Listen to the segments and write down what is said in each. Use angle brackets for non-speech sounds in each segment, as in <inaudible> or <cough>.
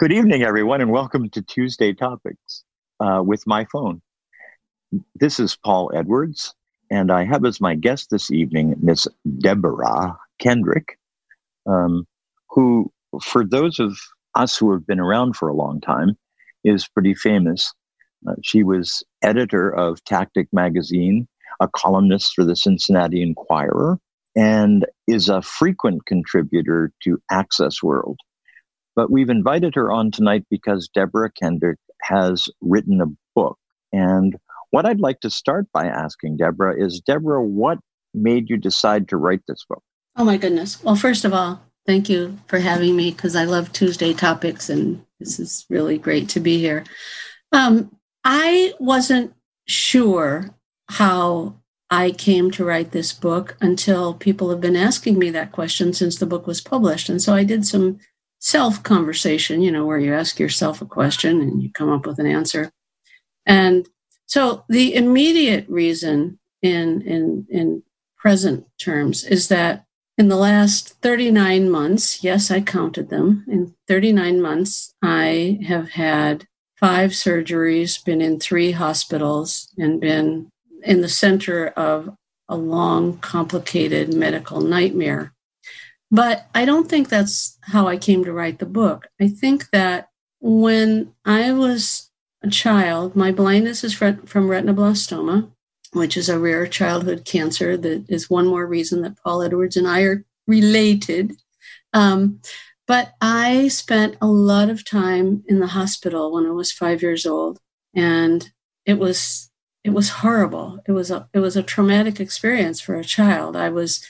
Good evening, everyone, and welcome to Tuesday Topics uh, with my phone. This is Paul Edwards, and I have as my guest this evening Miss Deborah Kendrick, um, who, for those of us who have been around for a long time, is pretty famous. Uh, she was editor of Tactic magazine, a columnist for the Cincinnati Enquirer, and is a frequent contributor to Access World. But we've invited her on tonight because Deborah Kendrick has written a book. And what I'd like to start by asking Deborah is Deborah, what made you decide to write this book? Oh, my goodness. Well, first of all, thank you for having me because I love Tuesday topics and this is really great to be here. Um, I wasn't sure how I came to write this book until people have been asking me that question since the book was published. And so I did some self conversation, you know, where you ask yourself a question and you come up with an answer. And so the immediate reason in in in present terms is that in the last 39 months, yes, I counted them. In 39 months, I have had five surgeries, been in three hospitals, and been in the center of a long, complicated medical nightmare. But I don't think that's how I came to write the book. I think that when I was a child, my blindness is from retinoblastoma, which is a rare childhood cancer that is one more reason that Paul Edwards and I are related. Um, but I spent a lot of time in the hospital when I was five years old, and it was it was horrible. It was a it was a traumatic experience for a child. I was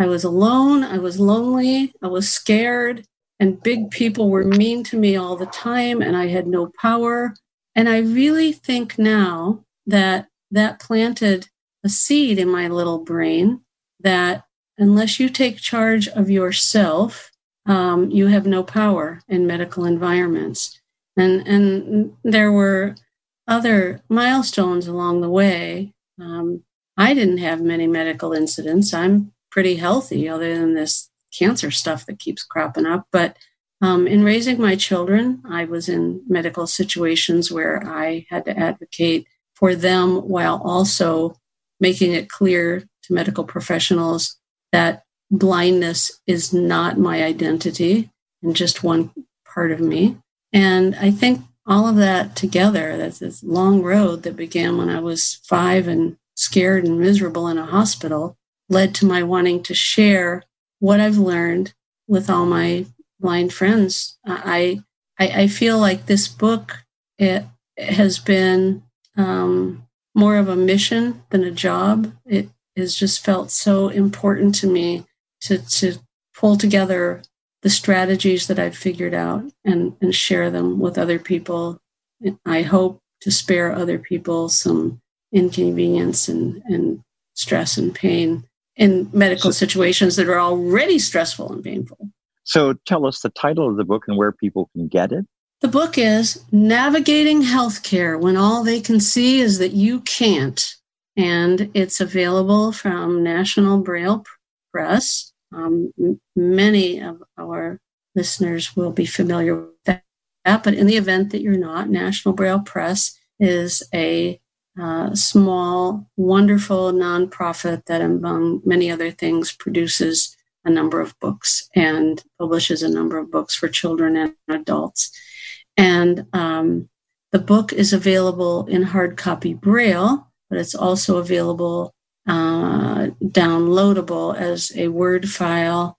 I was alone, I was lonely, I was scared, and big people were mean to me all the time, and I had no power. And I really think now that that planted a seed in my little brain that unless you take charge of yourself, um, you have no power in medical environments. And, and there were other milestones along the way. Um, I didn't have many medical incidents. I'm pretty healthy other than this cancer stuff that keeps cropping up. But um, in raising my children, I was in medical situations where I had to advocate for them while also making it clear to medical professionals that blindness is not my identity and just one part of me. And I think all of that together, that's this long road that began when I was five and scared and miserable in a hospital, led to my wanting to share what I've learned with all my blind friends. I I, I feel like this book it, has been um, more of a mission than a job. It has just felt so important to me to to pull together the strategies that I've figured out and, and share them with other people. I hope to spare other people some inconvenience and, and stress and pain in medical situations that are already stressful and painful. So tell us the title of the book and where people can get it. The book is Navigating Healthcare When All They Can See Is That You Can't. And it's available from National Braille Press. Um, many of our listeners will be familiar with that. But in the event that you're not, National Braille Press is a uh, small, wonderful nonprofit that, among many other things, produces a number of books and publishes a number of books for children and adults. And um, the book is available in hard copy Braille, but it's also available uh, downloadable as a Word file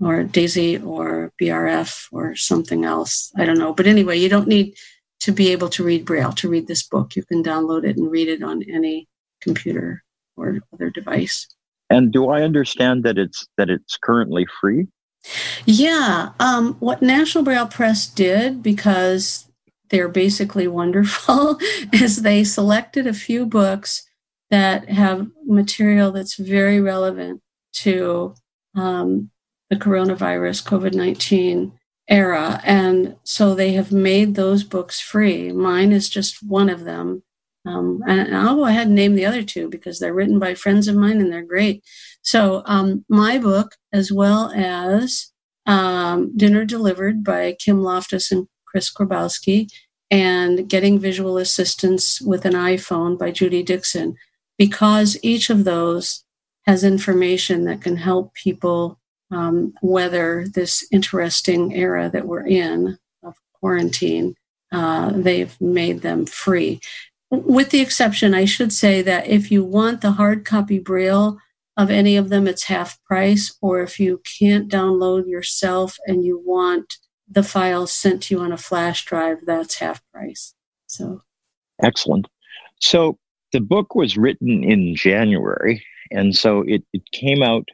or DAISY or BRF or something else. I don't know. But anyway, you don't need to be able to read Braille to read this book. You can download it and read it on any computer or other device. And do I understand that it's that it's currently free? Yeah. Um, what National Braille Press did, because they're basically wonderful, <laughs> is they selected a few books that have material that's very relevant to um, the coronavirus, COVID 19 era. And so they have made those books free. Mine is just one of them. Um, and I'll go ahead and name the other two because they're written by friends of mine and they're great. So, um, my book, as well as um, Dinner Delivered by Kim Loftus and Chris Grabowski and Getting Visual Assistance with an iPhone by Judy Dixon, because each of those has information that can help people um, weather this interesting era that we're in of quarantine. Uh, they've made them free. With the exception, I should say that if you want the hard copy Braille of any of them, it's half price. Or if you can't download yourself and you want the files sent to you on a flash drive, that's half price. So excellent. So the book was written in January, and so it, it came out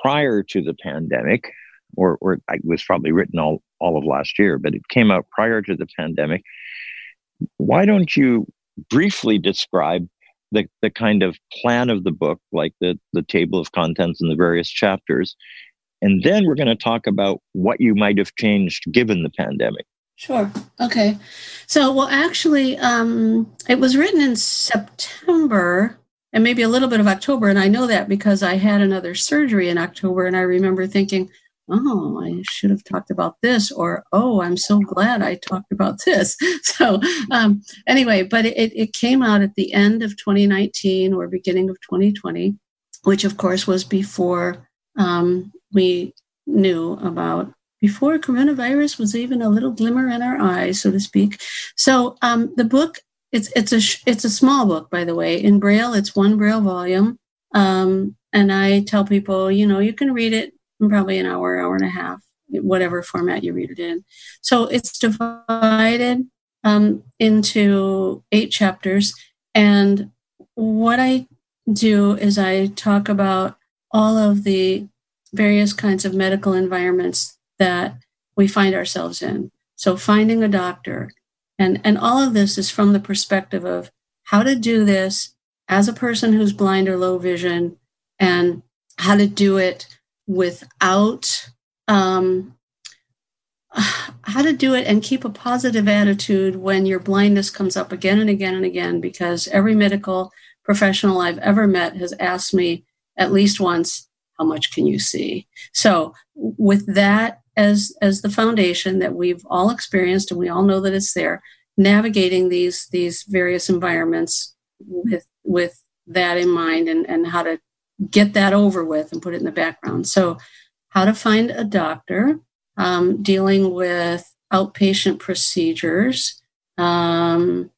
prior to the pandemic, or, or it was probably written all, all of last year, but it came out prior to the pandemic. Why don't you briefly describe the, the kind of plan of the book, like the, the table of contents and the various chapters, and then we're going to talk about what you might have changed given the pandemic. Sure. Okay. So, well, actually, um, it was written in September and maybe a little bit of October. And I know that because I had another surgery in October. And I remember thinking, oh, I should have talked about this, or oh, I'm so glad I talked about this. <laughs> So, um, anyway, but it, it came out at the end of 2019 or beginning of 2020, which of course was before um, we knew about before coronavirus was even a little glimmer in our eyes, so to speak. So um, the book it's it's a it's a small book, by the way. In Braille, it's one Braille volume, um, and I tell people, you know, you can read it in probably an hour, hour and a half, whatever format you read it in. So it's divided um, into eight chapters, and what I do is I talk about all of the various kinds of medical environments that we find ourselves in. So, finding a doctor, and, and all of this is from the perspective of how to do this as a person who's blind or low vision and how to do it without um, how to do it and keep a positive attitude when your blindness comes up again and again and again because every medical professional I've ever met has asked me at least once how much can you see? So with that as as the foundation that we've all experienced and we all know that it's there navigating these these various environments with with that in mind and and how to get that over with and put it in the background. So how to find a doctor um, dealing with outpatient procedures um,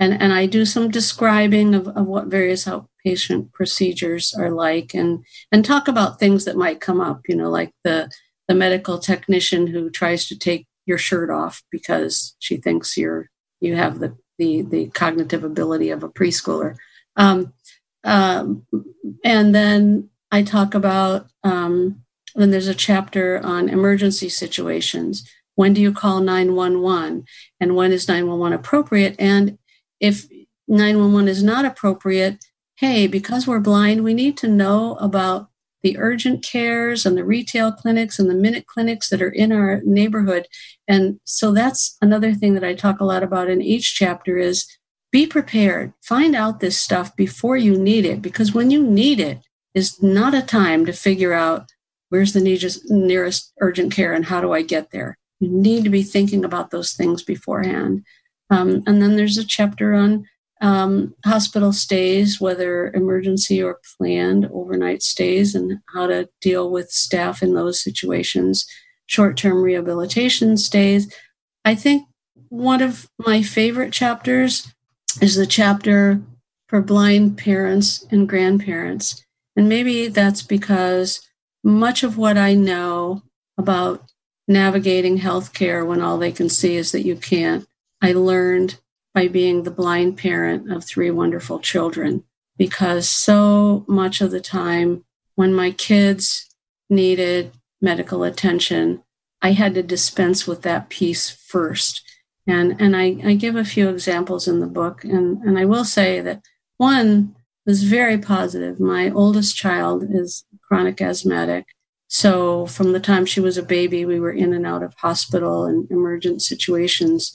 and and i do some describing of, of what various outpatient procedures are like and and talk about things that might come up you know like the the medical technician who tries to take your shirt off because she thinks you're you have the the, the cognitive ability of a preschooler. Um, um, and then I talk about um, then there's a chapter on emergency situations. When do you call 911? And when is 911 appropriate? And if 911 is not appropriate, hey, because we're blind, we need to know about the urgent cares and the retail clinics and the minute clinics that are in our neighborhood. And so that's another thing that I talk a lot about in each chapter is be prepared. Find out this stuff before you need it because when you need it is not a time to figure out where's the nearest, urgent care and how do I get there. You need to be thinking about those things beforehand. Um, and then there's a chapter on um, hospital stays, whether emergency or planned overnight stays, and how to deal with staff in those situations, short term rehabilitation stays. I think one of my favorite chapters is the chapter for blind parents and grandparents. And maybe that's because much of what I know about navigating healthcare when all they can see is that you can't, I learned by being the blind parent of three wonderful children because so much of the time when my kids needed medical attention, I had to dispense with that piece first. And, and I, I give a few examples in the book. And, and I will say that one was very positive. My oldest child is chronic asthmatic. So from the time she was a baby, we were in and out of hospital and emergent situations.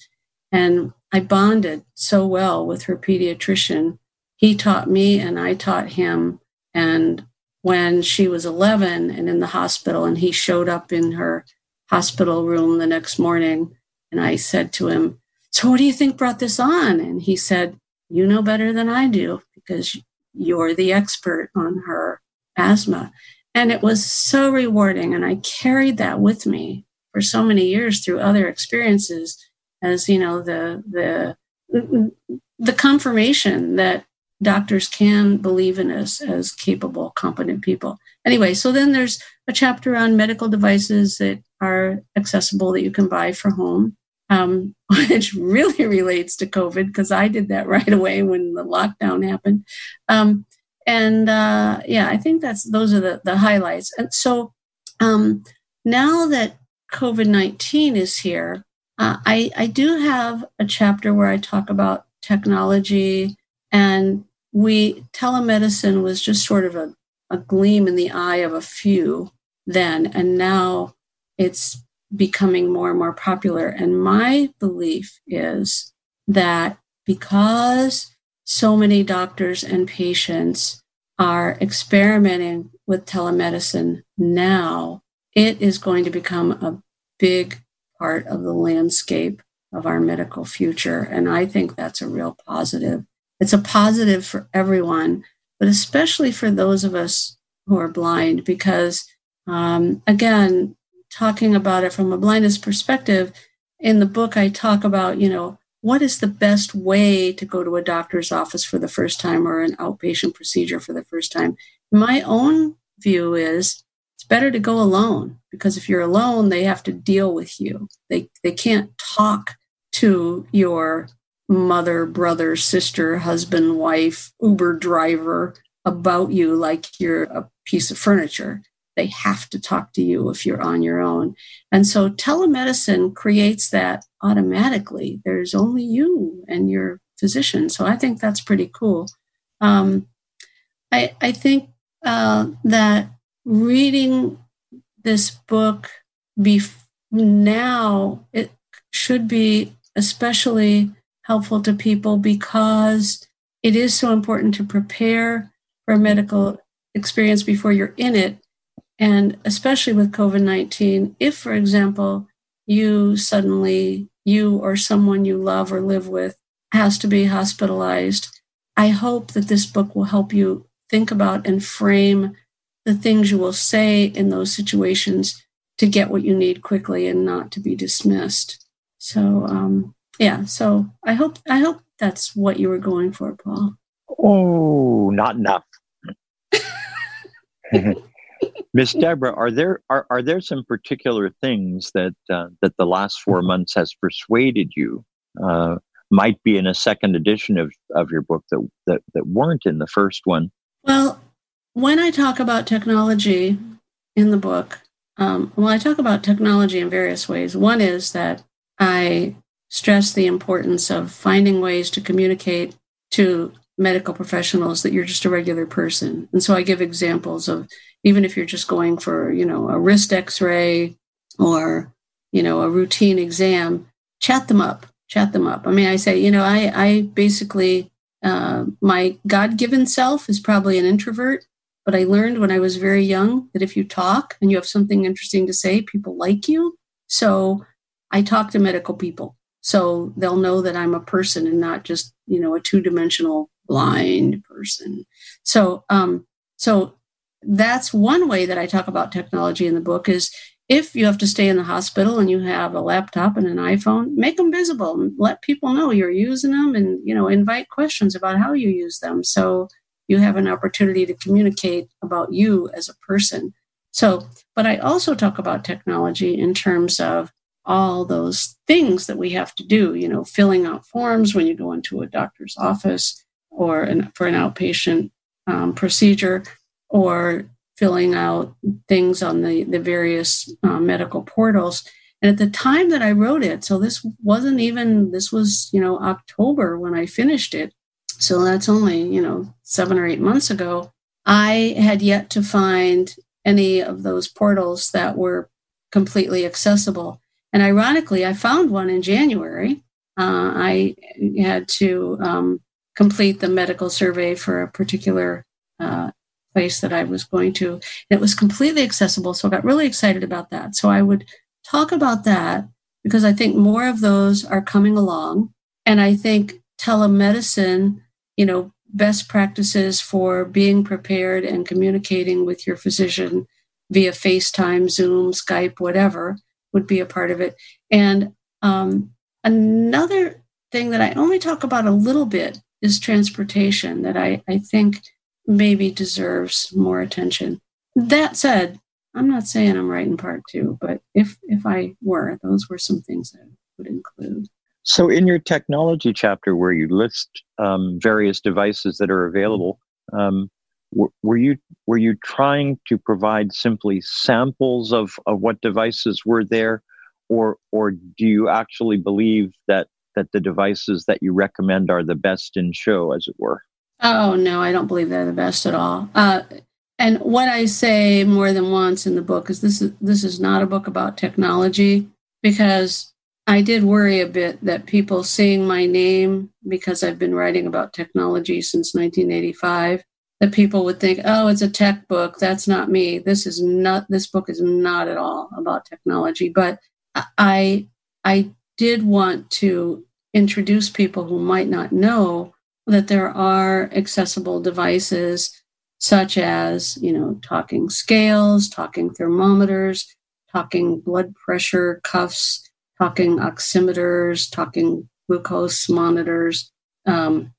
And I bonded so well with her pediatrician. He taught me and I taught him. And when she was 11 and in the hospital, and he showed up in her hospital room the next morning, And I said to him, So what do you think brought this on? And he said, You know better than I do because you're the expert on her asthma. And it was so rewarding. And I carried that with me for so many years through other experiences as, you know, the, the, the confirmation that doctors can believe in us as capable, competent people. Anyway, so then there's a chapter on medical devices that are accessible that you can buy for home, um, <laughs> which really relates to COVID because I did that <laughs> right away when the lockdown happened. Um, and uh, yeah, I think that's those are the, the highlights. And so um, now that COVID 19 is here, uh, I, I do have a chapter where I talk about technology and we telemedicine was just sort of a, a gleam in the eye of a few then and now it's becoming more and more popular. And my belief is that because so many doctors and patients are experimenting with telemedicine now it is going to become a big part of the landscape of our medical future and i think that's a real positive it's a positive for everyone, but especially for those of us who are blind, because um, again, talking about it from a blindness perspective, in the book, I talk about, you know, what is the best way to go to a doctor's office for the first time or an outpatient procedure for the first time? My own view is better to go alone because if you're alone, they have to deal with you. They, they can't talk to your mother, brother, sister, husband, wife, Uber driver about you like you're a piece of furniture. They have to talk to you if you're on your own. And so telemedicine creates that automatically. There's only you and your physician. So I think that's pretty cool. Um, I, I think uh, that reading this book bef- now, it should be especially helpful to people because it is so important to prepare for a medical experience before you're in it. And especially with COVID 19, if, for example, you suddenly, you or someone you love or live with has to be hospitalized, I hope that this book will help you think about and frame the things you will say in those situations to get what you need quickly and not to be dismissed. So, um, yeah so i hope i hope that's what you were going for paul. Oh not enough. <laughs> Miss deborah are there are, are there some particular things that uh, that the last four months has persuaded you uh, might be in a second edition of, of your book that, that that weren't in the first one? Well when i talk about technology in the book um, well i talk about technology in various ways one is that i stress the importance of finding ways to communicate to medical professionals that you're just a regular person. And so I give examples of even if you're just going for, you know, a wrist x-ray or, you know, a routine exam, chat them up, chat them up. I mean, I say, you know, I, I basically, uh, my God-given self is probably an introvert, but I learned when I was very young that if you talk and you have something interesting to say, people like you. So I talk to medical people so they'll know that I'm a person and not just, you know, a two dimensional blind person. So, um, so that's one way that I talk about technology in the book is if you have to stay in the hospital and you have a laptop and an iPhone, make them visible. Let people know you're using them and, you know, invite questions about how you use them. So you have an opportunity to communicate about you as a person. So, but I also talk about technology in terms of all those things that we have to do, you know, filling out forms when you go into a doctor's office or an, for an outpatient um, procedure or filling out things on the, the various uh, medical portals. And at the time that I wrote it, so this wasn't even, this was, you know, October when I finished it. So that's only, you know, seven or eight months ago. I had yet to find any of those portals that were completely accessible. And ironically, I found one in January. Uh, I had to um, complete the medical survey for a particular uh, place that I was going to. And it was completely accessible. So I got really excited about that. So I would talk about that because I think more of those are coming along. And I think telemedicine, you know, best practices for being prepared and communicating with your physician via FaceTime, Zoom, Skype, whatever would be a part of it. And um, another thing that I only talk about a little bit is transportation that I, I think maybe deserves more attention. That said, I'm not saying I'm writing part two, but if if I were, those were some things I would include. So, in your technology chapter, where you list um, various devices that are available, um, w- were you were you trying to provide simply samples of, of what devices were there, or or do you actually believe that that the devices that you recommend are the best in show, as it were? Oh no, I don't believe they're the best at all. Uh, and what I say more than once in the book is this is this is not a book about technology because I did worry a bit that people seeing my name because I've been writing about technology since 1985 that people would think, "Oh, it's a tech book. That's not me. This is not this book is not at all about technology." But I I did want to introduce people who might not know that there are accessible devices such as, you know, talking scales, talking thermometers, talking blood pressure cuffs, talking oximeters, talking glucose monitors. Um,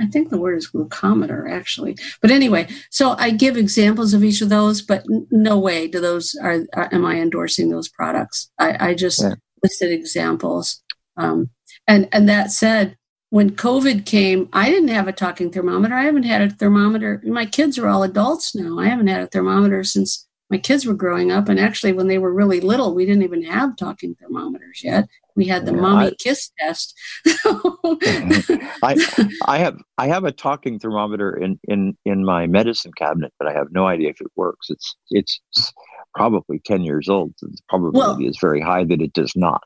I think the word is glucometer, actually. But anyway, so I give examples of each of those, but no way do those are, are am I endorsing those products? I, I just yeah. listed examples. Um, and and that said, when COVID came, I didn't have a talking thermometer. I haven't had a thermometer. My kids are all adults now. I haven't had a thermometer since my kids were growing up. And actually, when they were really little, we didn't even have talking thermometers yet. We had the yeah, mommy I, kiss test. <laughs> I <laughs> I have I have a talking thermometer in, in in my medicine cabinet, but I have no idea if it works. It's it's probably ten years old. The probability well, is very high that it does not.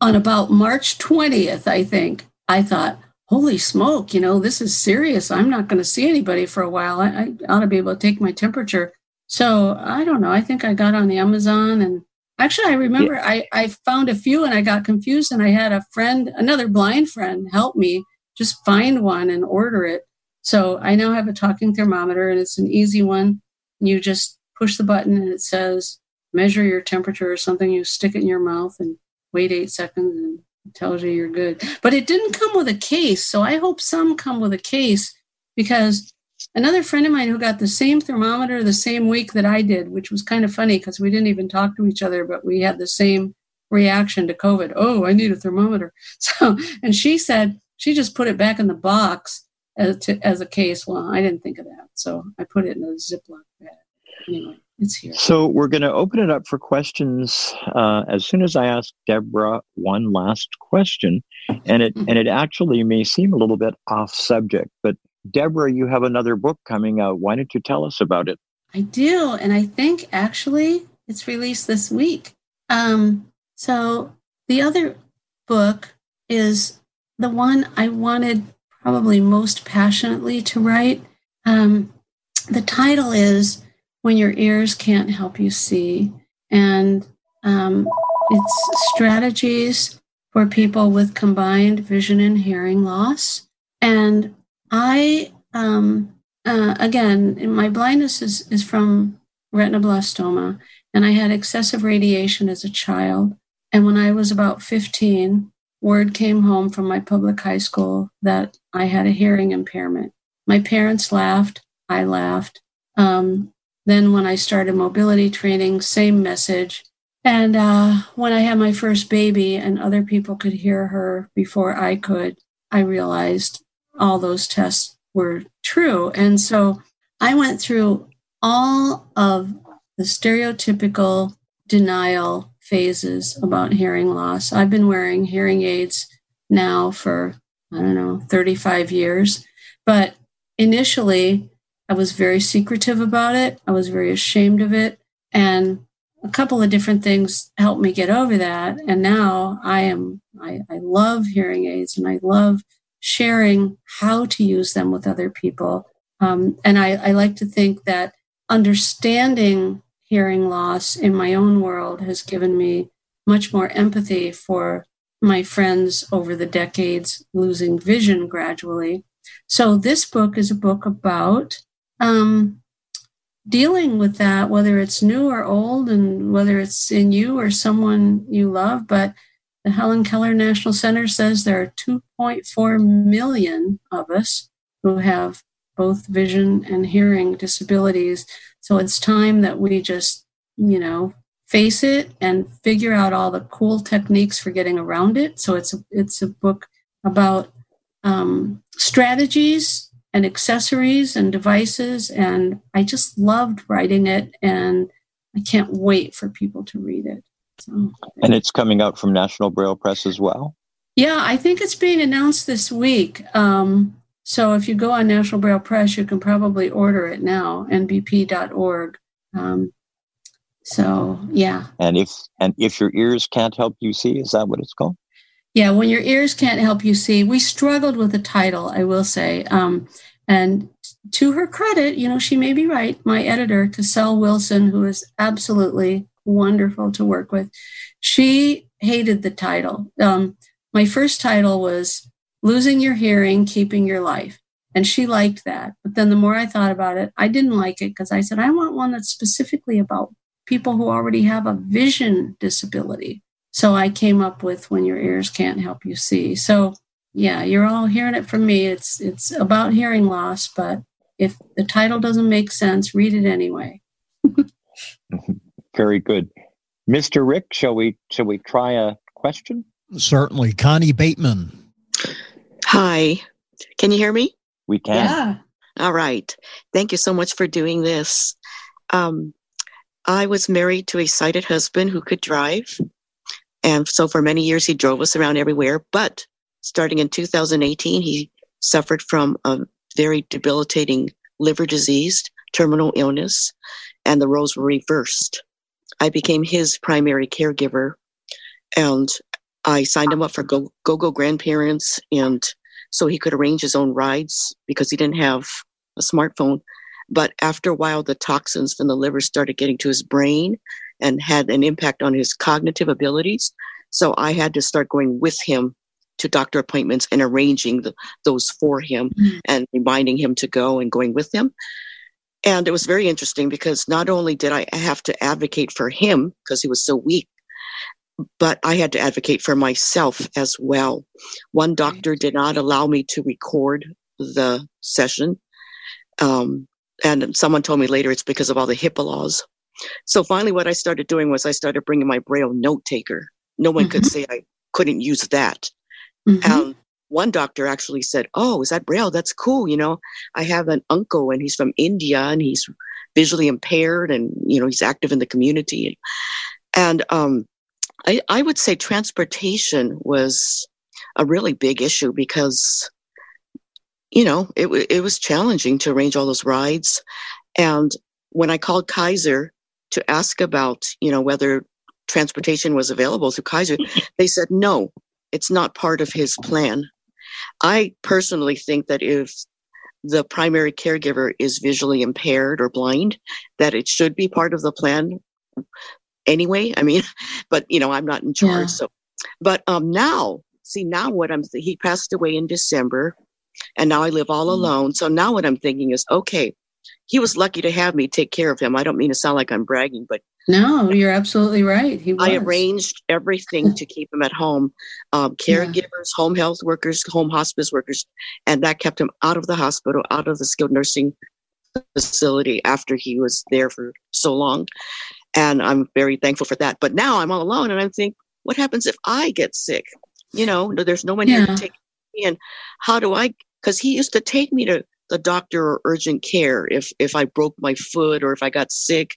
On about March twentieth, I think I thought, holy smoke, you know, this is serious. I'm not going to see anybody for a while. I, I, ought to be able to take my temperature. So I don't know. I think I got on Amazon and actually I remember yeah. I, I found a few and I got confused and I had a friend, another blind friend, help me just find one and order it. So I now have a talking thermometer and it's an easy one. You just push the button and it says measure your temperature or something. You stick it in your mouth and wait eight seconds and tells you you're good. But it didn't come with a case. So I hope some come with a case because another friend of mine who got the same thermometer the same week that I did, which was kind of funny because we didn't even talk to each other, but we had the same reaction to COVID. Oh, I need a thermometer. <laughs> So, and she said she just put it back in the box as, to, as a case. Well, I didn't think of that. So I put it in a Ziploc bag. Anyway it's here. So we're going to open it up for questions uh, as soon as I ask Deborah one last question, and it mm-hmm. and it actually may seem a little bit off subject, but Deborah, you have another book coming out. Why don't you tell us about it? I do, and I think actually it's released this week. Um, so the other book is the one I wanted probably most passionately to write. Um, the title is when your ears can't help you see. And um, it's strategies for people with combined vision and hearing loss. And I, um, uh, again, my blindness is, is from retinoblastoma, and I had excessive radiation as a child. And when I was about 15, word came home from my public high school that I had a hearing impairment. My parents laughed. I laughed. Um, then, when I started mobility training, same message. And uh, when I had my first baby and other people could hear her before I could, I realized all those tests were true. And so I went through all of the stereotypical denial phases about hearing loss. I've been wearing hearing aids now for, I don't know, 35 years. But initially, I was very secretive about it. I was very ashamed of it. And a couple of different things helped me get over that. And now I am, I, I love hearing aids and I love sharing how to use them with other people. Um, and I, I like to think that understanding hearing loss in my own world has given me much more empathy for my friends over the decades losing vision gradually. So this book is a book about um, dealing with that, whether it's new or old, and whether it's in you or someone you love. But the Helen Keller National Center says there are 2.4 million of us who have both vision and hearing disabilities. So it's time that we just, you know, face it and figure out all the cool techniques for getting around it. So it's a, it's a book about um, strategies and accessories and devices. And I just loved writing it, and I can't wait for people to read it. So, and it's coming out from National Braille Press as well. Yeah, I think it's being announced this week. Um, so if you go on National Braille Press, you can probably order it now, nbp.org. Um, so yeah. And if and if your ears can't help you see, is that what it's called? Yeah, when your ears can't help you see. We struggled with the title, I will say. Um, and to her credit, you know, she may be right. My editor, Cassell Wilson, who is absolutely wonderful to work with, she hated the title. Um, my first title was Losing Your Hearing, Keeping Your Life. And she liked that. But then the more I thought about it, I didn't like it because I said, I want one that's specifically about people who already have a vision disability. So I came up with When Your Ears Can't Help You See. So yeah, you're all hearing it from me. It's it's about hearing loss, but if the title doesn't make sense, read it anyway. <laughs> Very good. Mr. Rick, shall we shall we try a question? Certainly. Connie Bateman. Hi. Can you hear me? We can. Yeah. All right. Thank you so much for doing this. Um, I was married to a sighted husband who could drive. And so for many years, he drove us around everywhere. But starting in 2018, he suffered from a very debilitating liver disease, terminal illness, and the roles were reversed. I became his primary caregiver and I signed him up for Go Go grandparents and so he could arrange his own rides because he didn't have a smartphone. But after a while, the toxins from the liver started getting to his brain and had an impact on his cognitive abilities. So I had to start going with him to doctor appointments and arranging the, those for him mm-hmm. and reminding him to go and going with him. And it was very interesting because not only did I have to advocate for him because he was so weak, but I had to advocate for myself as well. One doctor did not allow me to record the session. Um, and someone told me later it's because of all the HIPAA laws. So finally, what I started doing was I started bringing my Braille note taker. No one mm-hmm. could say I couldn't use that. Mm-hmm. And one doctor actually said, Oh, is that Braille? That's cool. You know, I have an uncle and he's from India and he's visually impaired and, you know, he's active in the community. And um, I, I would say transportation was a really big issue because you know, it, it was challenging to arrange all those rides. And when I called Kaiser to ask about, you know, whether transportation was available through Kaiser, they said, no, it's not part of his plan. I personally think that if the primary caregiver is visually impaired or blind, that it should be part of the plan anyway. I mean, <laughs> but you know, I'm not in charge. Yeah. So, but um, now, see, now what I'm, he passed away in December and now I live all mm-hmm. alone. So now what I'm thinking is, okay, he was lucky to have me take care of him. I don't mean to sound like I'm bragging, but no, you're absolutely right. He was. I arranged everything to keep him at home. Um, caregivers, yeah. home health workers, home hospice workers, and that kept him out of the hospital, out of the skilled nursing facility after he was there for so long. And I'm very thankful for that. But now I'm all alone, and I think, what happens if I get sick? You know, there's no one yeah. here to take me. And how do I because he used to take me to the doctor or urgent care if if I broke my foot or if I got sick.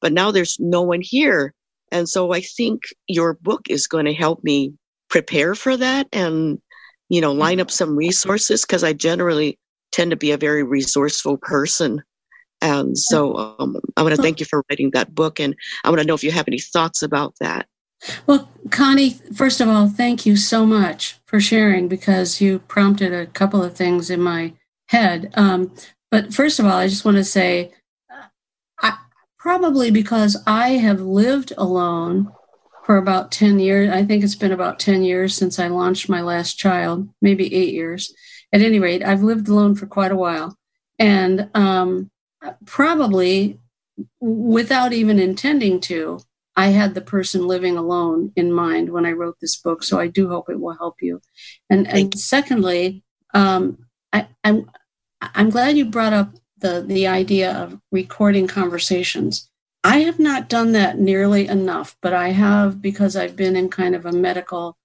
But now there's no one here. And so I think your book is going to help me prepare for that and you know line up some resources because I generally tend to be a very resourceful person. And so um, I want to thank you for writing that book and I want to know if you have any thoughts about that. Well, Connie, first of all, thank you so much for sharing because you prompted a couple of things in my head. Um, but first of all, I just want to say, I, probably because I have lived alone for about 10 years. I think it's been about 10 years since I launched my last child, maybe eight years. At any rate, I've lived alone for quite a while. And um, probably without even intending to, I had the person living alone in mind when I wrote this book. So I do hope it will help you. And, and secondly, um, I, I'm, I'm glad you brought up the, the idea of recording conversations. I have not done that nearly enough, but I have because I've been in kind of a medical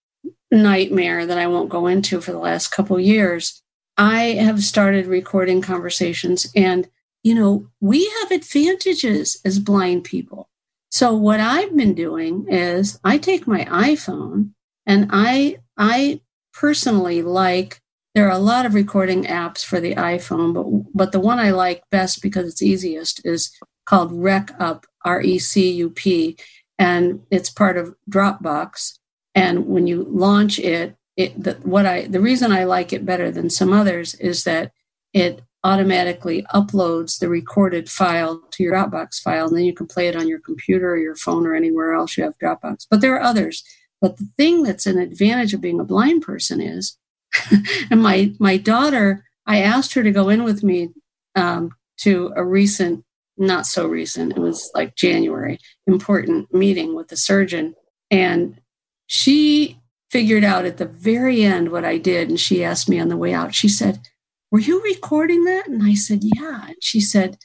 nightmare that I won't go into for the last couple years. I have started recording conversations and you know, we have advantages as blind people. So what I've been doing is I take my iPhone and I I personally like there are a lot of recording apps for the iPhone, but but the one I like best because it's easiest is called Rec RecUp, R E C U P, and it's part of Dropbox. And when you launch it, it the, what I the reason I like it better than some others is that it automatically uploads the recorded file to your Dropbox file, and then you can play it on your computer or your phone or anywhere else you have Dropbox. But there are others. But the thing that's an advantage of being a blind person is, <laughs> and my my daughter, I asked her to go in with me um, to a recent, not so recent, it was like January, important meeting with the surgeon, and she figured out at the very end what I did, and she asked me on the way out. She said were you recording that? And I said, yeah. And she said,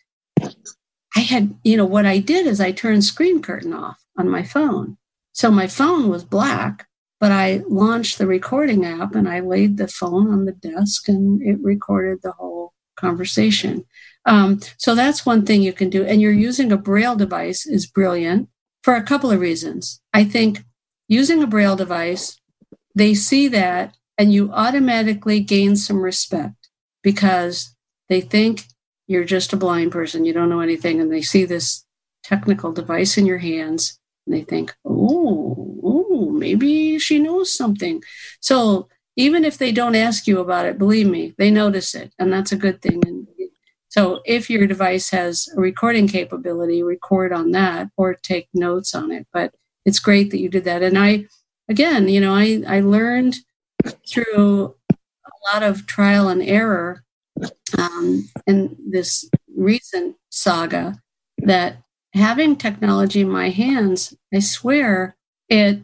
I had, you know, what I did is I turned screen curtain off on my phone. So my phone was black, but I launched the recording app and I laid the phone on the desk and it recorded the whole conversation. Um, so that's one thing you can do. And you're using a Braille device is brilliant for a couple of reasons. I think using a Braille device, they see that and you automatically gain some respect because they think you're just a blind person, you don't know anything, and they see this technical device in your hands and they think, oh, oh, maybe she knows something. So even if they don't ask you about it, believe me, they notice it, and that's a good thing. And so if your device has a recording capability, record on that or take notes on it. But it's great that you did that. And I, again, you know, I, I learned through a lot of trial and error um, in this recent saga that having technology in my hands, I swear, it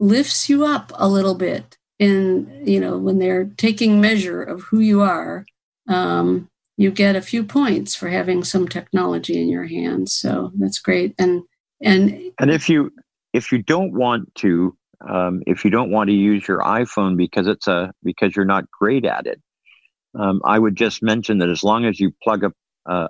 lifts you up a little bit in you know when they're taking measure of who you are um, you get a few points for having some technology in your hands. So that's great. And and and if you if you don't want to um, if you don't want to use your iPhone because it's a because you're not great at it, um, I would just mention that as long as you plug up a,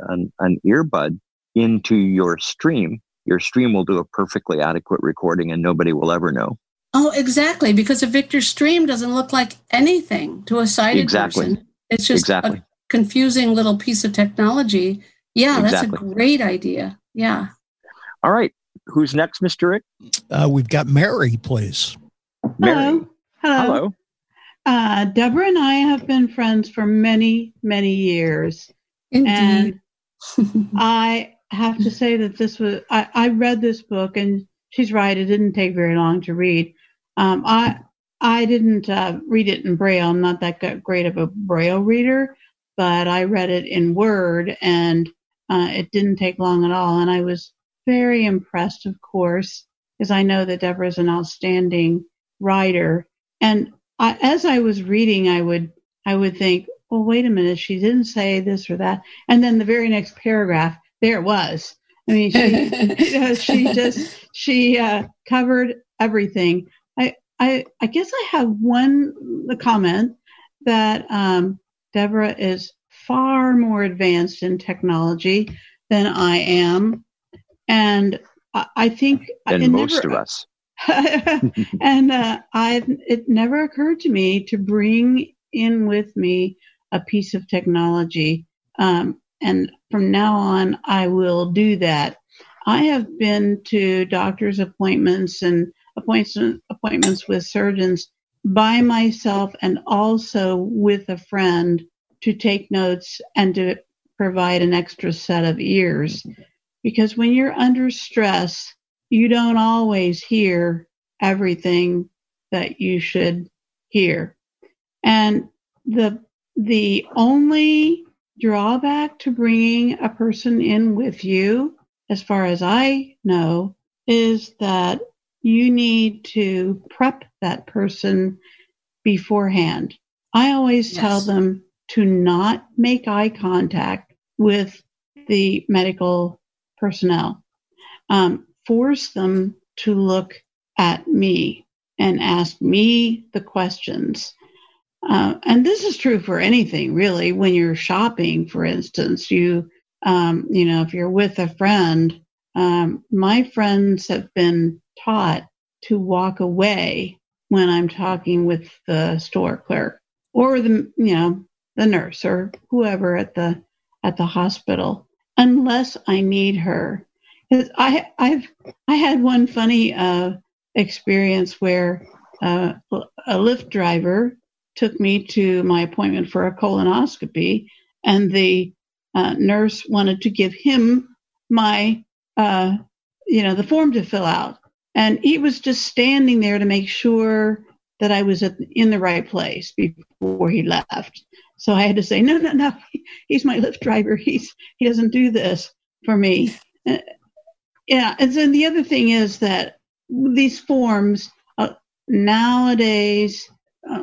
an, an earbud into your stream, your stream will do a perfectly adequate recording, and nobody will ever know. Oh, exactly. Because a Victor stream doesn't look like anything to a sighted exactly. person. It's just exactly. a confusing little piece of technology. Yeah, exactly. that's a great idea. Yeah. All right. Who's next, Mr. Rick? Uh, we've got Mary, please. Mary. Hello. Hello. Hello. Uh, Deborah and I have been friends for many, many years. Indeed. And I <laughs> have to say that this was, I, I, read this book and she's right, it didn't take very long to read. Um, I, I didn't uh, read it in Braille. I'm not that great of a Braille reader, but I read it in Word and uh, it didn't take long at all. And I was very impressed, of course, because I know that Deborah is an outstanding writer. And I, as I was reading, I would I would think, well, wait a minute, she didn't say this or that, and then the very next paragraph, there it was. I mean, she she <laughs> just she uh, covered everything. I, I I guess I have one comment that um, Deborah is far more advanced in technology than I am and I, I think than most never, of us. <laughs> and uh, I, it never occurred to me to bring in with me a piece of technology. Um, and from now on, I will do that. I have been to doctor's appointments and appointments appointments with surgeons by myself and also with a friend to take notes and to provide an extra set of ears because when you're under stress, you don't always hear everything that you should hear. And the the only drawback to bringing a person in with you, as far as I know, is that you need to prep that person beforehand. I always yes. tell them to not make eye contact with the medical personnel. Um, force them to look at me and ask me the questions. Uh, and this is true for anything really. When you're shopping, for instance, you, um, you know, if you're with a friend, um, my friends have been taught to walk away when I'm talking with the store clerk or the, you know, the nurse or whoever at the at the hospital unless I need her. I I've I had one funny uh, experience where uh, a Lyft driver took me to my appointment for a colonoscopy, and the uh, nurse wanted to give him my uh, you know the form to fill out, and he was just standing there to make sure that I was at, in the right place before he left. So I had to say, no, no, no, <laughs> he's my Lyft driver. He's he doesn't do this for me. Uh, yeah, and then the other thing is that these forms uh, nowadays,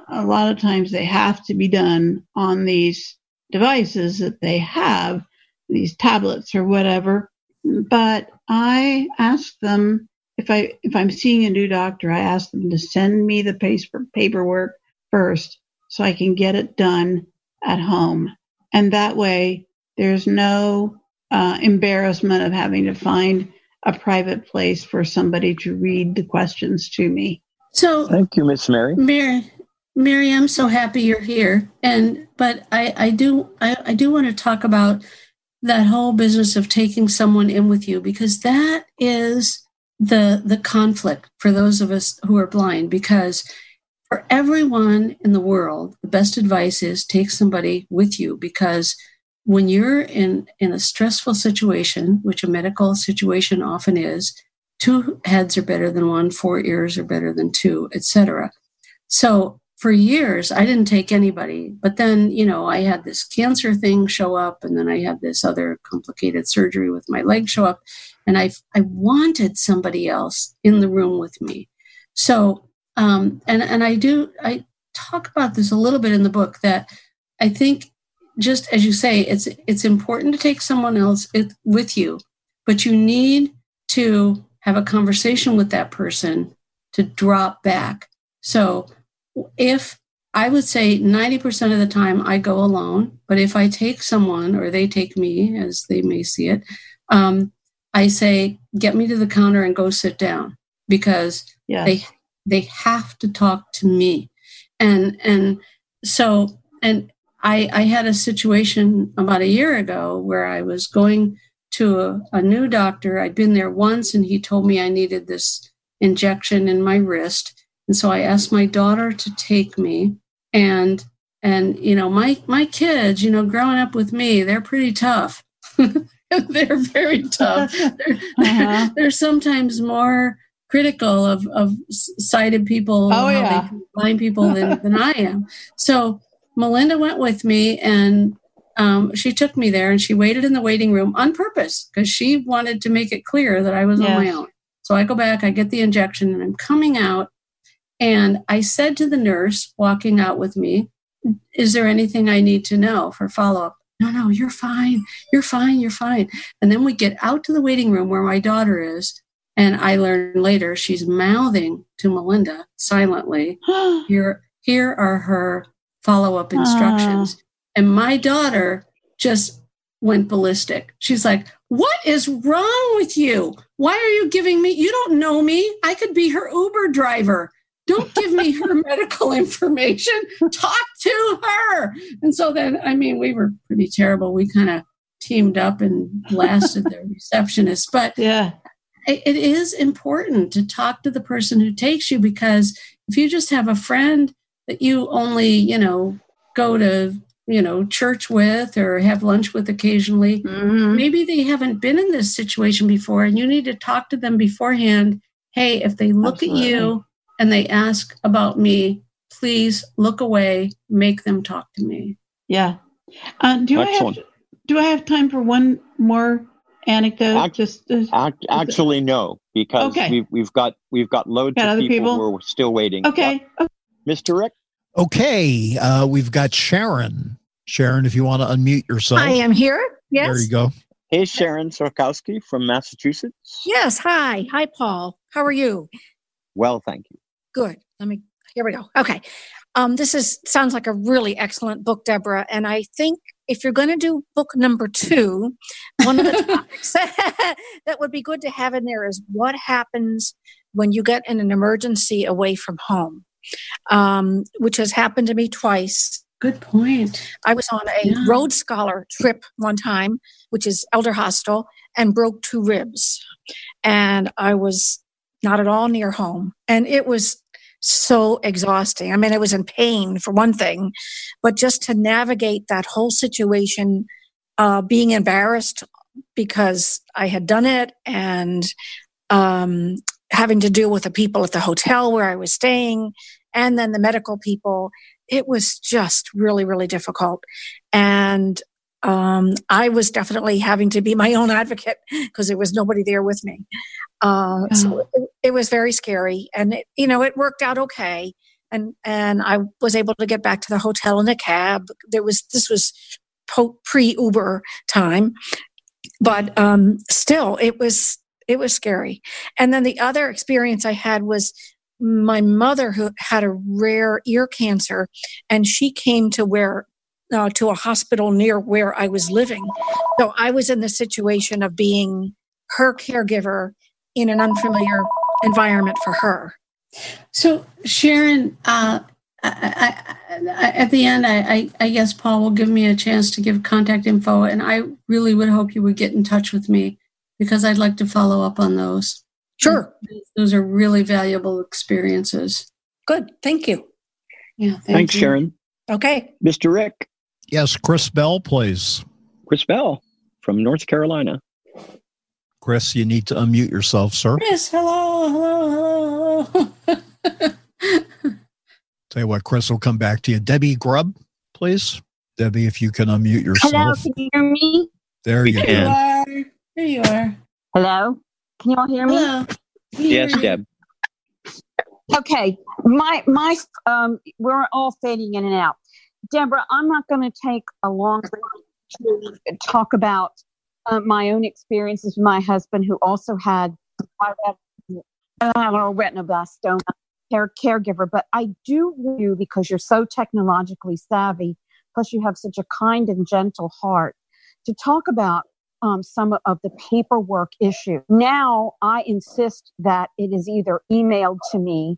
a lot of times they have to be done on these devices that they have, these tablets or whatever. But I ask them if I if I'm seeing a new doctor, I ask them to send me the paper, paperwork first so I can get it done at home. And that way, there's no uh, embarrassment of having to find a private place for somebody to read the questions to me. So, thank you, Miss Mary. Mary, Mary, I'm so happy you're here. And but I, I do I, I do want to talk about that whole business of taking someone in with you because that is the the conflict for those of us who are blind because for everyone in the world, the best advice is take somebody with you because when you're in, in a stressful situation, which a medical situation often is, two heads are better than one, four ears are better than two, etc. So for years, I didn't take anybody. But then, you know, I had this cancer thing show up, and then I had this other complicated surgery with my leg show up, and I I wanted somebody else in the room with me. So um, and and I do I talk about this a little bit in the book that I think just as you say it's it's important to take someone else with you, but you need to have a conversation with that person to drop back. So if I would say 90% of the time I go alone, but if I take someone or they take me, as they may see it, um, I say, get me to the counter and go sit down because yes. they they have to talk to me. And and so and i i had a situation about a year ago where i was going to a, a new doctor. I'd been there once and he told me i needed this injection in my wrist and so i asked my daughter to take me and and you know my my kids you know growing up with me they're pretty tough <laughs> they're very tough <laughs> they're, uh-huh. <laughs> they're, sometimes more critical of, of sighted people, oh, yeah. blind people than, than I am. So Melinda went with me and um, she took me there and she waited in the waiting room on purpose because she wanted to make it clear that I was yes. on my own. So I go back, I get the injection, and I'm coming out. And I said to the nurse walking out with me, Is there anything I need to know for follow up? No, no, you're fine. You're fine. You're fine. And then we get out to the waiting room where my daughter is. And I learn later she's mouthing to Melinda silently, <gasps> here, here are her follow up instructions. Uh. And my daughter just went ballistic. She's like, What is wrong with you? Why are you giving me? You don't know me. I could be her Uber driver. Don't give me her <laughs> medical information. Talk to her. And so then, I mean, we were pretty terrible. We kind of teamed up and blasted the <laughs> receptionist. But yeah, it is important to talk to the person who takes you because if you just have a friend that you only, you know, go to you know, church with or have lunch with occasionally. Mhm. Maybe they haven't been in this situation before, and you need to talk to them beforehand. Hey, if they look at you Absolutely. And they ask about me, please look away, make them talk to me. Yeah. Uh, do I have do I have time for one more anecdote? Ac- Just uh, Act, actually, no, because Okay. we've we've got we've got loads Got of other people, people? who are still waiting. okay. Yeah. Mr. Rick, Okay, uh, we've got Sharon. Sharon, if you want to unmute yourself. I am here. Yes. There you go. hey Sharon Sorkowski from Massachusetts. Yes. Hi. Hi, Paul. How are you? Well, thank you. Good. Let me. Here we go. Okay. Um, this is sounds like a really excellent book, Deborah. And I think if you're going to do book number two, one of the <laughs> topics <laughs> that would be good to have in there is what happens when you get in an emergency away from home, um, which has happened to me twice. Good point. I was on a Yeah. Road Scholar trip one time, which is Elder Hostel, and broke two ribs. And I was not at all near home. And it was so exhausting. I mean, I was in pain for one thing, but just to navigate that whole situation, uh, being embarrassed because I had done it and um, having to deal with the people at the hotel where I was staying and then the medical people it was just really, really difficult. And um, I was definitely having to be my own advocate <laughs> because there was nobody there with me. Uh, So it, it was very scary, and it, you know it worked out okay. And and I was able to get back to the hotel in a cab. There was this was po- pre Uber time, but um, still it was it was scary. And then the other experience I had was my mother who had a rare ear cancer and she came to where uh, to a hospital near where I was living. So I was in the situation of being her caregiver in an unfamiliar environment for her. So, Sharon, uh, I, I, I, at the end, I, I, I guess Paul will give me a chance to give contact info, and I really would hope you would get in touch with me because I'd like to follow up on those. Sure. Those are really valuable experiences. Good. Thank you. Yeah. thank Thanks, you. Sharon. Okay. Mr. Rick, Yes, Chris Bell, please. Chris Bell from North Carolina. Chris, you need to unmute yourself, sir. Chris, hello, hello, hello. <laughs> Tell you what, Chris will come back to you. Debbie Grubb, please. Debbie, if you can unmute yourself. Hello, can you hear me? There you there you can. are. There you are. Hello, can you all hear me? Hello. Yes. Deb. Okay, my my um, we're all fading in and out. Deborah, I'm not going to take a long time to talk about uh, my own experiences with my husband, who also had retinoblastoma care, caregiver. But I do you because you're so technologically savvy, plus you have such a kind and gentle heart, to talk about um, some of the paperwork issue. Now I insist that it is either emailed to me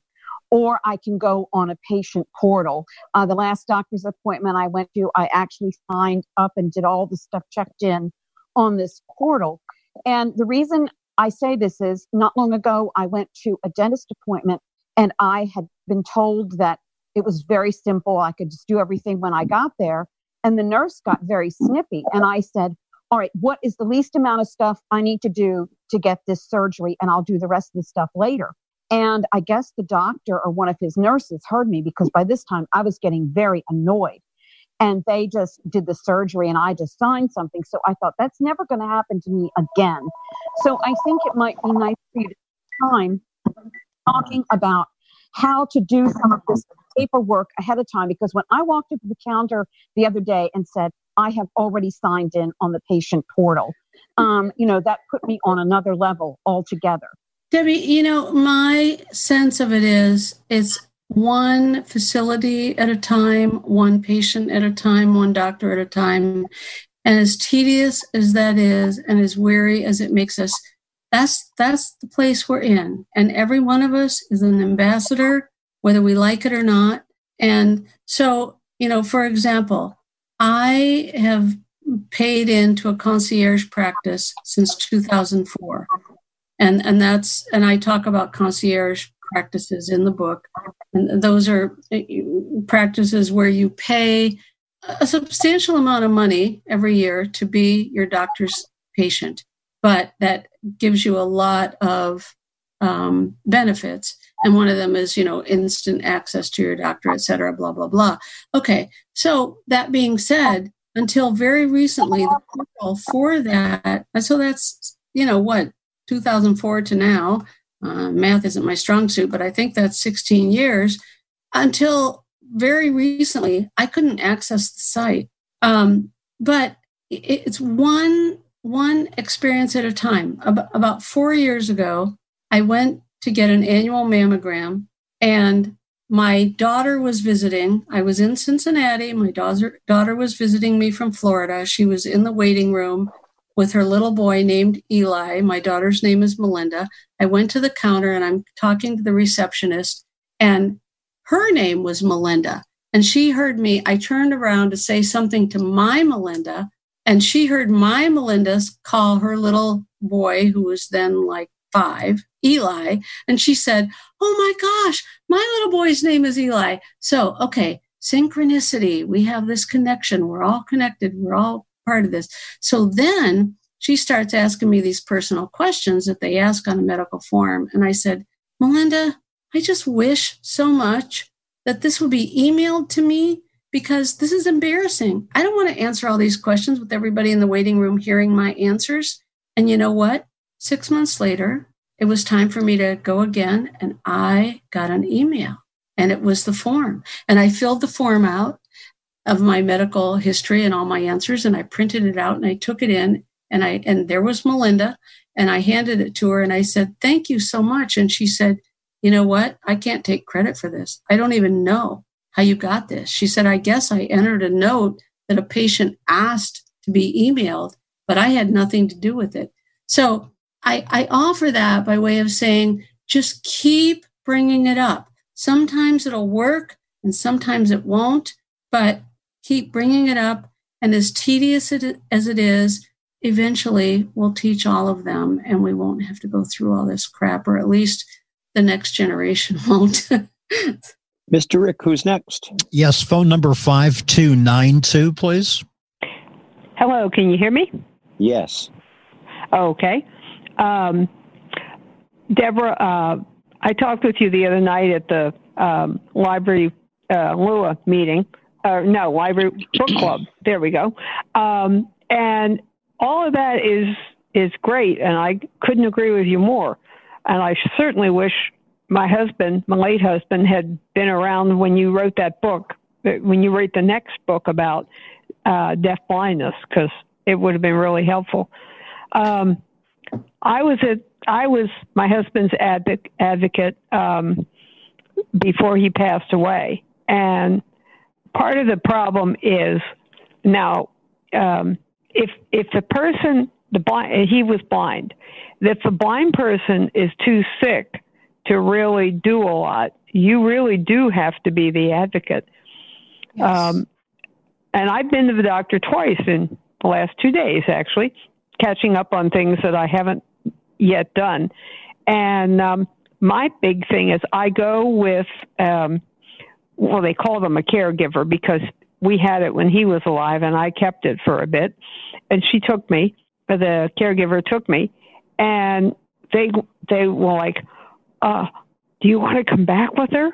or I can go on a patient portal. Uh, the last doctor's appointment I went to, I actually signed up and did all the stuff checked in on this portal. And the reason I say this is not long ago, I went to a dentist appointment and I had been told that it was very simple. I could just do everything when I got there. And the nurse got very snippy. And I said, all right, what is the least amount of stuff I need to do to get this surgery? And I'll do the rest of the stuff later. And I guess the doctor or one of his nurses heard me because by this time I was getting very annoyed. And they just did the surgery and I just signed something. So I thought that's never going to happen to me again. So I think it might be nice for you to time talking about how to do some of this paperwork ahead of time. Because when I walked up to the counter the other day and said, I have already signed in on the patient portal, um, you know, that put me on another level altogether. Debbie, you know, my sense of it is it's one facility at a time, one patient at a time, one doctor at a time. And as tedious as that is, and as weary as it makes us, that's that's the place we're in. And every one of us is an ambassador, whether we like it or not. And so, you know, for example, I have paid into a concierge practice since 2004 and and that's and I talk about concierge practices in the book, and those are uh, practices where you pay a substantial amount of money every year to be your doctor's patient, but that gives you a lot of um, benefits. And one of them is, you know, instant access to your doctor, et cetera, blah, blah, blah. Okay. So that being said, until very recently, the portal for that, so that's, you know, what, 2004 to now, uh, math isn't my strong suit, but I think that's 16 years. Until very recently, I couldn't access the site. Um, but it's one one experience at a time. About four years ago, I went to get an annual mammogram, and my daughter was visiting. I was in Cincinnati. My daughter daughter was visiting me from Florida. She was in the waiting room with her little boy named Eli. My daughter's name is Melinda. I went to the counter and I'm talking to the receptionist, and her name was Melinda. And she heard me. I turned around to say something to my Melinda, and she heard my Melinda call her little boy, who was then like five, Eli. And she said, Oh my gosh, my little boy's name is Eli. So, okay, synchronicity. We have this connection. We're all connected. We're all part of this. So then she starts asking me these personal questions that they ask on a medical form. And I said, Melinda, I just wish so much that this would be emailed to me because this is embarrassing. I don't want to answer all these questions with everybody in the waiting room hearing my answers. And you know what? Six months later, it was time for me to go again, and I got an email, and it was the form. And I filled the form out of my medical history and all my answers, and I printed it out and I took it in, and I and there was Melinda, and I handed it to her, and I said, "Thank you so much." And she said, "You know what? I can't take credit for this. I don't even know how you got this. She said, I guess I entered a note that a patient asked to be emailed, but I had nothing to do with it. So I, I offer that by way of saying, just keep bringing it up. Sometimes it'll work and sometimes it won't, but keep bringing it up. And as tedious as it is, eventually we'll teach all of them and we won't have to go through all this crap, or at least the next generation <laughs> won't. Mr. Rick, who's next? Yes, phone number 5292, please. Hello, can you hear me? Yes. Okay. Um, Deborah, uh, I talked with you the other night at the um, library uh, LUA meeting. Uh, no, library book club. There we go. Um, and all of that is is great, and I couldn't agree with you more. And I certainly wish my husband, my late husband, had been around when you wrote that book, when you wrote the next book about uh, deaf blindness, because it would have been really helpful. Um, I was at, I was my husband's adv- advocate um, before he passed away, and part of the problem is now um, if if the person the blind he was blind, if the blind person is too sick to really do a lot. You really do have to be the advocate. Yes. Um, and I've been to the doctor twice in the last two days, actually, catching up on things that I haven't yet done. And um, my big thing is I go with, um, well, they call them a caregiver because we had it when he was alive and I kept it for a bit. And she took me, the caregiver took me, and they they were like, uh, do you want to come back with her?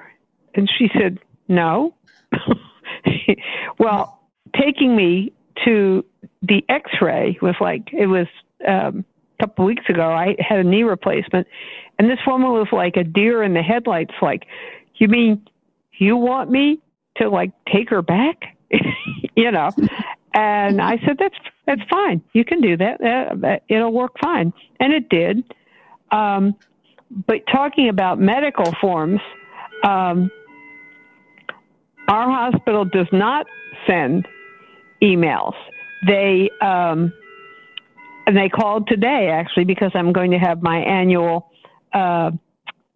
And she said, no. <laughs> well, taking me to the x-ray was like, it was um, a couple weeks ago, I had a knee replacement. And this woman was like a deer in the headlights, like, you mean you want me to like take her back? <laughs> you know? And I said, that's, that's fine. You can do that. Uh, it'll work fine. And it did. Um, but talking about medical forms, um, our hospital does not send emails. They um, and they called today actually because I'm going to have my annual uh,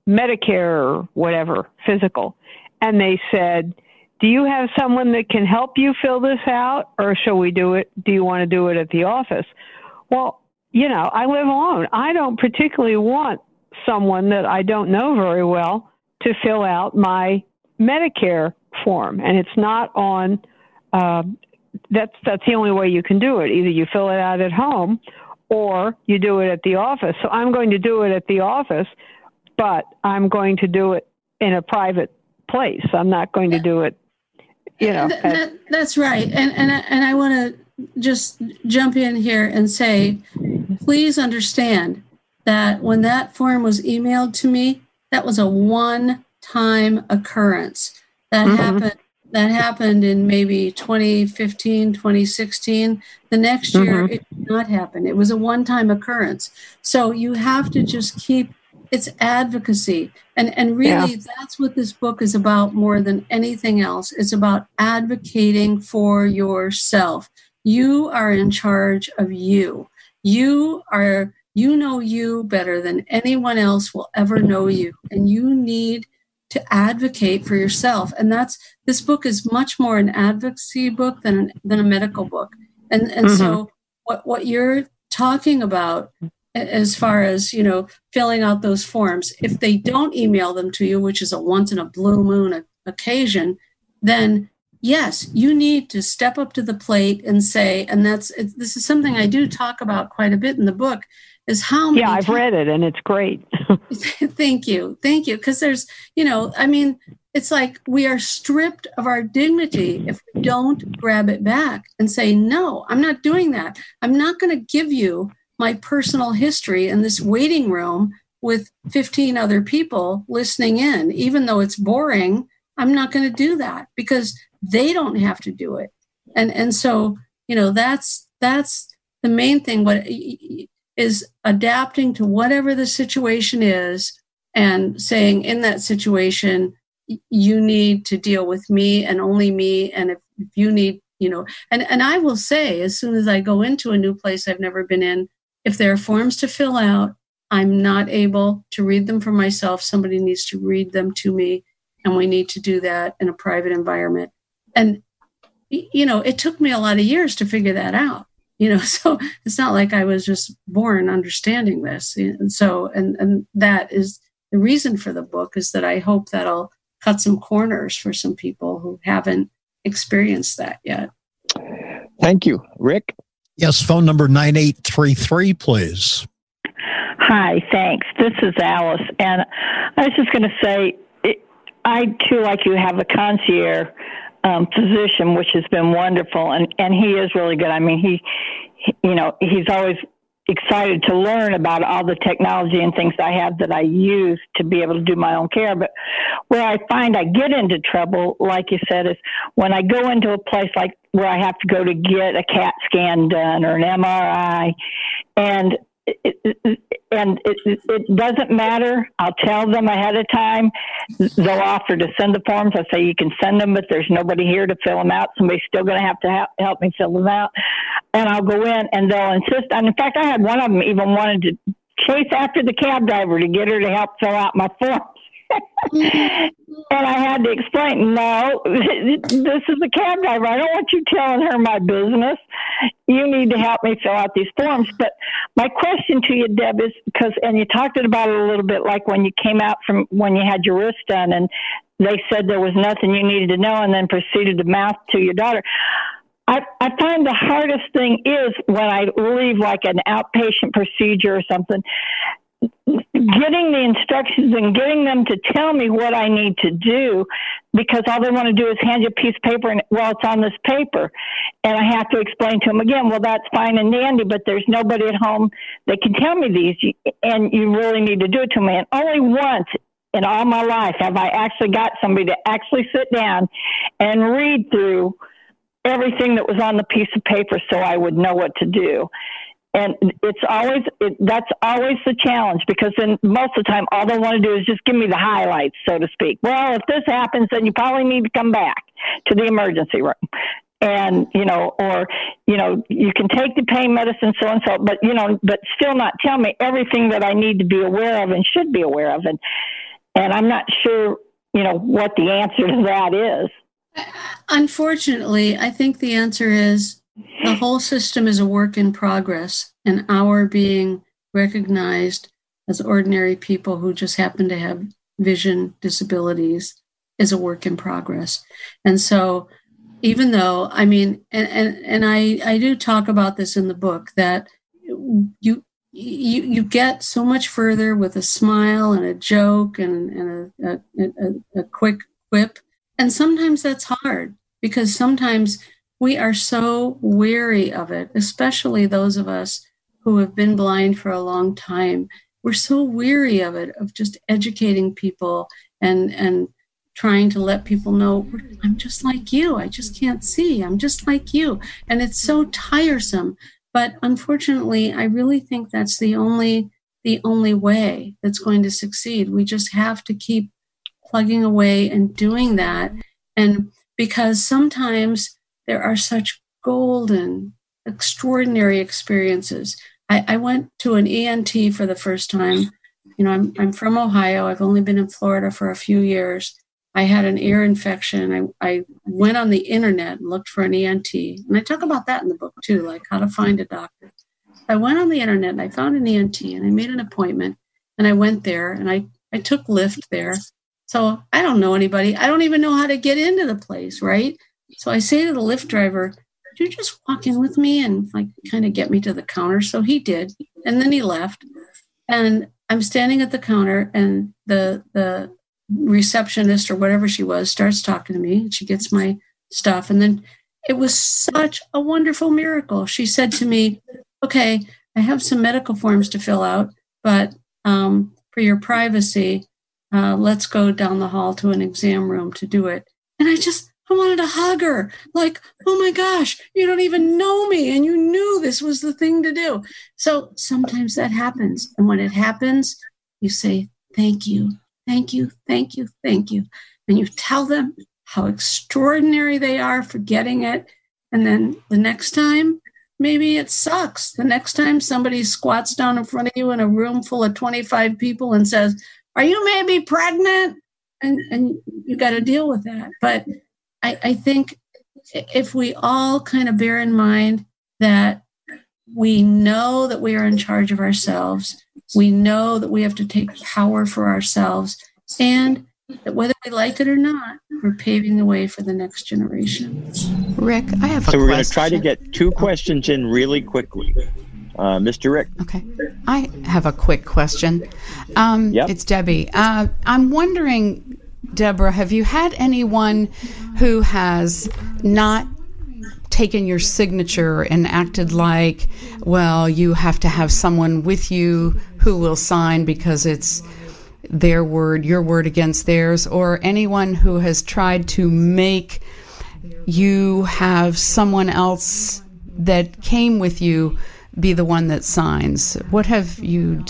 Medicare or whatever physical, and they said, "Do you have someone that can help you fill this out, or shall we do it? Do you want to do it at the office?" Well, you know, I live alone. I don't particularly want someone that I don't know very well to fill out my Medicare form, and it's not on uh, that's that's the only way you can do it. Either you fill it out at home, or you do it at the office. So I'm going to do it at the office, but I'm going to do it in a private place. I'm not going to do it, you know. That, that, that's right, and and and I want to just jump in here and say, please understand that when that form was emailed to me, that was a one-time occurrence. That mm-hmm. happened that happened in maybe 2015 2016 the next year mm-hmm. it did not happen it was a one-time occurrence so you have to just keep it's advocacy. And and really yeah. that's what this book is about more than anything else. It's about advocating for yourself. You are in charge of you. You are you know you better than anyone else will ever know you. And you need to advocate for yourself. And that's this book is much more an advocacy book than than a medical book. And and mm-hmm. so what what you're talking about as far as you know filling out those forms. If they don't email them to you which is a once in a blue moon occasion then yes you need to step up to the plate and say and that's this is something i do talk about quite a bit in the book is how much yeah i've read it and it's great. <laughs> <laughs> Thank you. Thank you. Because there's you know i mean it's like we are stripped of our dignity if we don't grab it back and say no i'm not doing that. I'm not going to give you my personal history in this waiting room with 15 other people listening in. Even though it's boring i'm not going to do that because they don't have to do it. And and so you know that's that's the main thing what is adapting to whatever the situation is and saying in that situation you need to deal with me and only me and if, if you need you know. And and i will say as soon as i go into a new place i've never been in if there are forms to fill out i'm not able to read them for myself. Somebody needs to read them to me and we need to do that in a private environment. And you know it took me a lot of years to figure that out <laughs> you know so it's not like i was just born understanding this and so and and that is the reason for the book is that i hope that i'll cut some corners for some people who haven't experienced that yet. Thank you. Rick yes phone number 9833 please hi thanks this is alice and i was just going to say i too like you have a concierge um, physician, which has been wonderful, and and he is really good. I mean, he, he, you know, he's always excited to learn about all the technology and things I have that I use to be able to do my own care. But where I find I get into trouble, like you said, is when I go into a place like where I have to go to get a CAT scan done or an MRI, and it, and it, it doesn't matter. I'll tell them ahead of time. They'll offer to send the forms. I say you can send them, but there's nobody here to fill them out. Somebody's still going to have to help me fill them out. And I'll go in, and they'll insist. And in fact, I had one of them even wanted to chase after the cab driver to get her to help fill out my forms. And I had to explain, no, <laughs> this is a cab driver. I don't want you telling her my business. You need to help me fill out these forms. But my question to you, Deb, is because, and you talked about it a little bit like when you came out from when you had your wrist done and they said there was nothing you needed to know and then proceeded to mouth to your daughter. I, I find the hardest thing is when I leave like an outpatient procedure or something getting the instructions and getting them to tell me what I need to do because all they want to do is hand you a piece of paper and well it's on this paper. And I have to explain to them again well that's fine and dandy but there's nobody at home that can tell me these and you really need to do it to me. And only once in all my life have I actually got somebody to actually sit down and read through everything that was on the piece of paper so I would know what to do and it's always it, that's always the challenge because then most of the time all they want to do is just give me the highlights so to speak. Well if this happens then you probably need to come back to the emergency room. And you know or you know you can take the pain medicine so and so but you know but still not tell me everything that i need to be aware of and should be aware of. And and i'm not sure you know what the answer to that is. Unfortunately i think the answer is the whole system is a work in progress, and our being recognized as ordinary people who just happen to have vision disabilities is a work in progress. And so even though I mean, and and and I I do talk about this in the book that you you you get so much further with a smile and a joke and, and a, a, a, a quick quip and sometimes that's hard because sometimes we are so weary of it especially those of us who have been blind for a long time. We're so weary of it of just educating people and and trying to let people know i'm just like you. I just can't see. I'm just like you. And it's so tiresome. But unfortunately, I really think that's the only the only way that's going to succeed. We just have to keep plugging away and doing that. And because sometimes there are such golden, extraordinary experiences. I, I went to an ENT for the first time. You know, I'm, I'm from Ohio. I've only been in Florida for a few years. I had an ear infection. I, I went on the internet and looked for an ENT. And I talk about that in the book too, like how to find a doctor. I went on the internet and I found an ENT and I made an appointment and I went there and I, I took Lyft there. So I don't know anybody. I don't even know how to get into the place, right? So I say to the Lyft driver, Could you just walk in with me and like kind of get me to the counter? So he did. And then he left. And I'm standing at the counter and the the receptionist or whatever she was starts talking to me. She gets my stuff. And then it was such a wonderful miracle. She said to me, Okay, I have some medical forms to fill out, but um, for your privacy, uh, let's go down the hall to an exam room to do it. And I just, I wanted to hug her. Like, oh my gosh, you don't even know me. And you knew this was the thing to do. So sometimes that happens. And when it happens, you say, thank you, thank you, thank you, thank you. And you tell them how extraordinary they are for getting it. And then the next time, maybe it sucks. The next time somebody squats down in front of you in a room full of 25 people and says, Are you maybe pregnant? And, and you got to deal with that. But I, I think if we all kind of bear in mind that we know that we are in charge of ourselves we know that we have to take power for ourselves and that whether we like it or not, we're paving the way for the next generation. Rick, I have a so we're going to try to get two questions in really quickly. Uh, Mr. Rick. Okay. I have a quick question. Um, yep. It's Debbie. Uh, I'm wondering, Deborah, have you had anyone who has not taken your signature and acted like, well, you have to have someone with you who will sign because it's their word, your word against theirs, or anyone who has tried to make you have someone else that came with you be the one that signs. What have you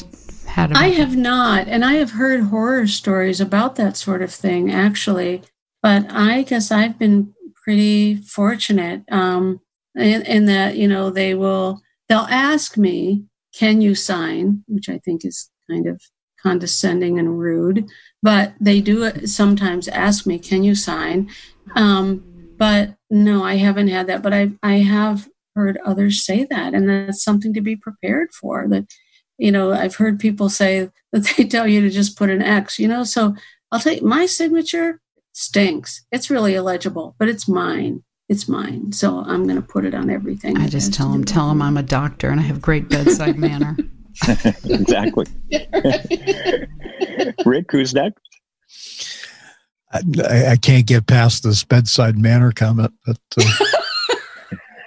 had? I have not, and I have heard horror stories about that sort of thing, actually. But I guess I've been pretty fortunate um, in, in that you know they will they'll ask me, "Can you sign?" Which I think is kind of condescending and rude, but they do sometimes ask me, "Can you sign?" Um, but no, I haven't had that. But I I have heard others say that, and that's something to be prepared for. That you know, I've heard people say that they tell you to just put an X. You know, so I'll take my signature stinks. It's really illegible, but it's mine. It's mine. So I'm going to put it on everything. I just tell them, tell them I'm a doctor and I have great bedside manner. <laughs> <laughs> exactly. <laughs> Rick, who's next? I, I, can't get past this bedside manner comment, but uh,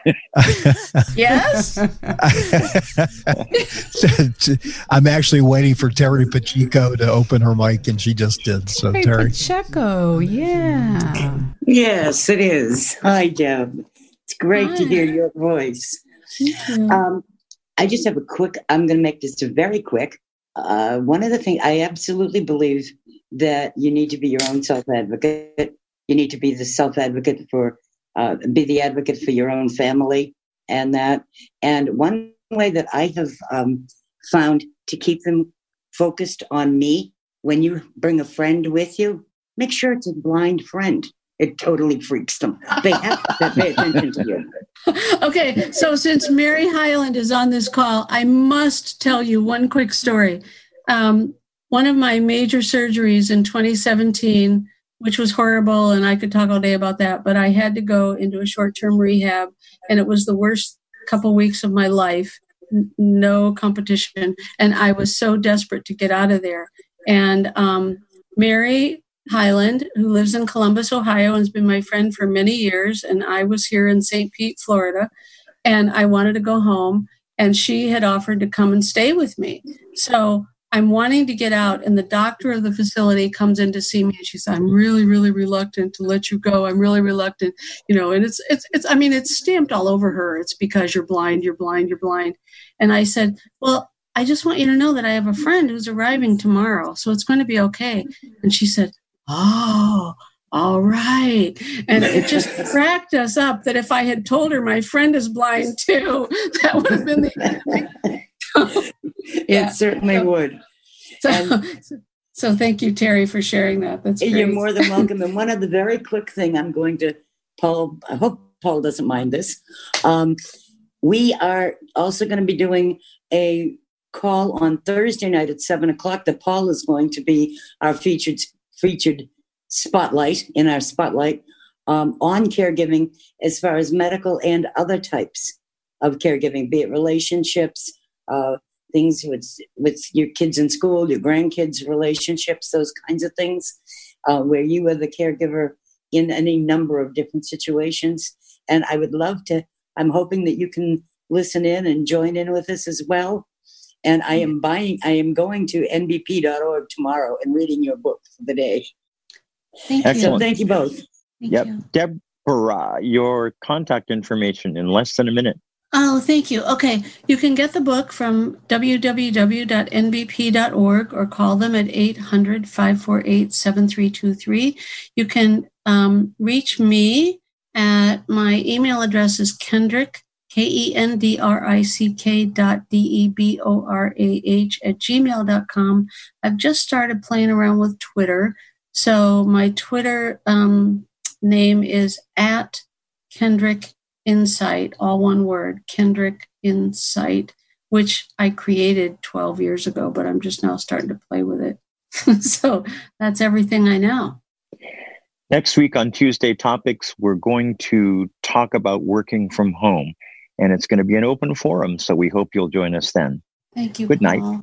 <laughs> yes. <laughs> I'm actually waiting for Terry Pacheco to open her mic, and she just did. So Terry, Terry. Pacheco, yeah. Yes, it is. Hi, Deb. It's great Hi. to hear your voice. Um, I just have a quick. I'm going to make this very quick. Uh, one of the things I absolutely believe that you need to be your own self advocate. You need to be the self advocate for uh, be the advocate for your own family and that. And one way that I have um, found to keep them focused on me when you bring a friend with you, make sure it's a blind friend. It totally freaks them. They have to pay attention to you. <laughs> okay, so since Mary Hyland is on this call, I must tell you one quick story. Um, one of my major surgeries in 2017 which was horrible. And I could talk all day about that, but I had to go into a short term rehab. And it was the worst couple weeks of my life. N- no competition. And I was so desperate to get out of there. And um, Mary Hyland, who lives in Columbus, Ohio, and has been my friend for many years. And I was here in St. Pete, Florida, and I wanted to go home. And she had offered to come and stay with me. So I'm wanting to get out. And the doctor of the facility comes in to see me, and she said, "I'm really, really reluctant to let you go. I'm really reluctant, you know." And it's, it's, it's. I mean, it's stamped all over her. It's because you're blind, you're blind, you're blind. And I said, "Well, I just want you to know that I have a friend who's arriving tomorrow, so it's going to be okay." And she said, oh, all right. And it just <laughs> cracked us up that if I had told her my friend is blind too, <laughs> that would have been the <laughs> <laughs> it yeah. certainly so, would. So, <laughs> so thank you, Terry, for sharing that. That's great. You're more than welcome. <laughs> and one other very quick thing I'm going to, Paul, I hope Paul doesn't mind this. Um, we are also going to be doing a call on Thursday night at seven o'clock that Paul is going to be our featured featured spotlight in our spotlight um, on caregiving as far as medical and other types of caregiving, be it relationships, uh, things with with your kids in school, your grandkids' relationships, those kinds of things, uh, where you are the caregiver in any number of different situations. And I would love to. I'm hoping that you can listen in and join in with us as well. And I am buying, I am going to nbp.org tomorrow and reading your book for the day. Thank Excellent. you. Thank you both. Thank yep. You. Deborah, your contact information in less than a minute. Oh, thank you. Okay. You can get the book from www.nbp.org or call them at 800 548 7323. You can um, reach me at my email address is Kendrick K-E-N-D-R-I-C-K dot D-E-B-O-R-A-H at gmail.com. I've just started playing around with Twitter. So my Twitter um, name is at Kendrick Insight, all one word, Kendrick Insight, which I created 12 years ago, but I'm just now starting to play with it. <laughs> so that's everything I know. Next week on Tuesday Topics, we're going to talk about working from home and it's going to be an open forum. So we hope you'll join us then. Thank you. Good Paul. night.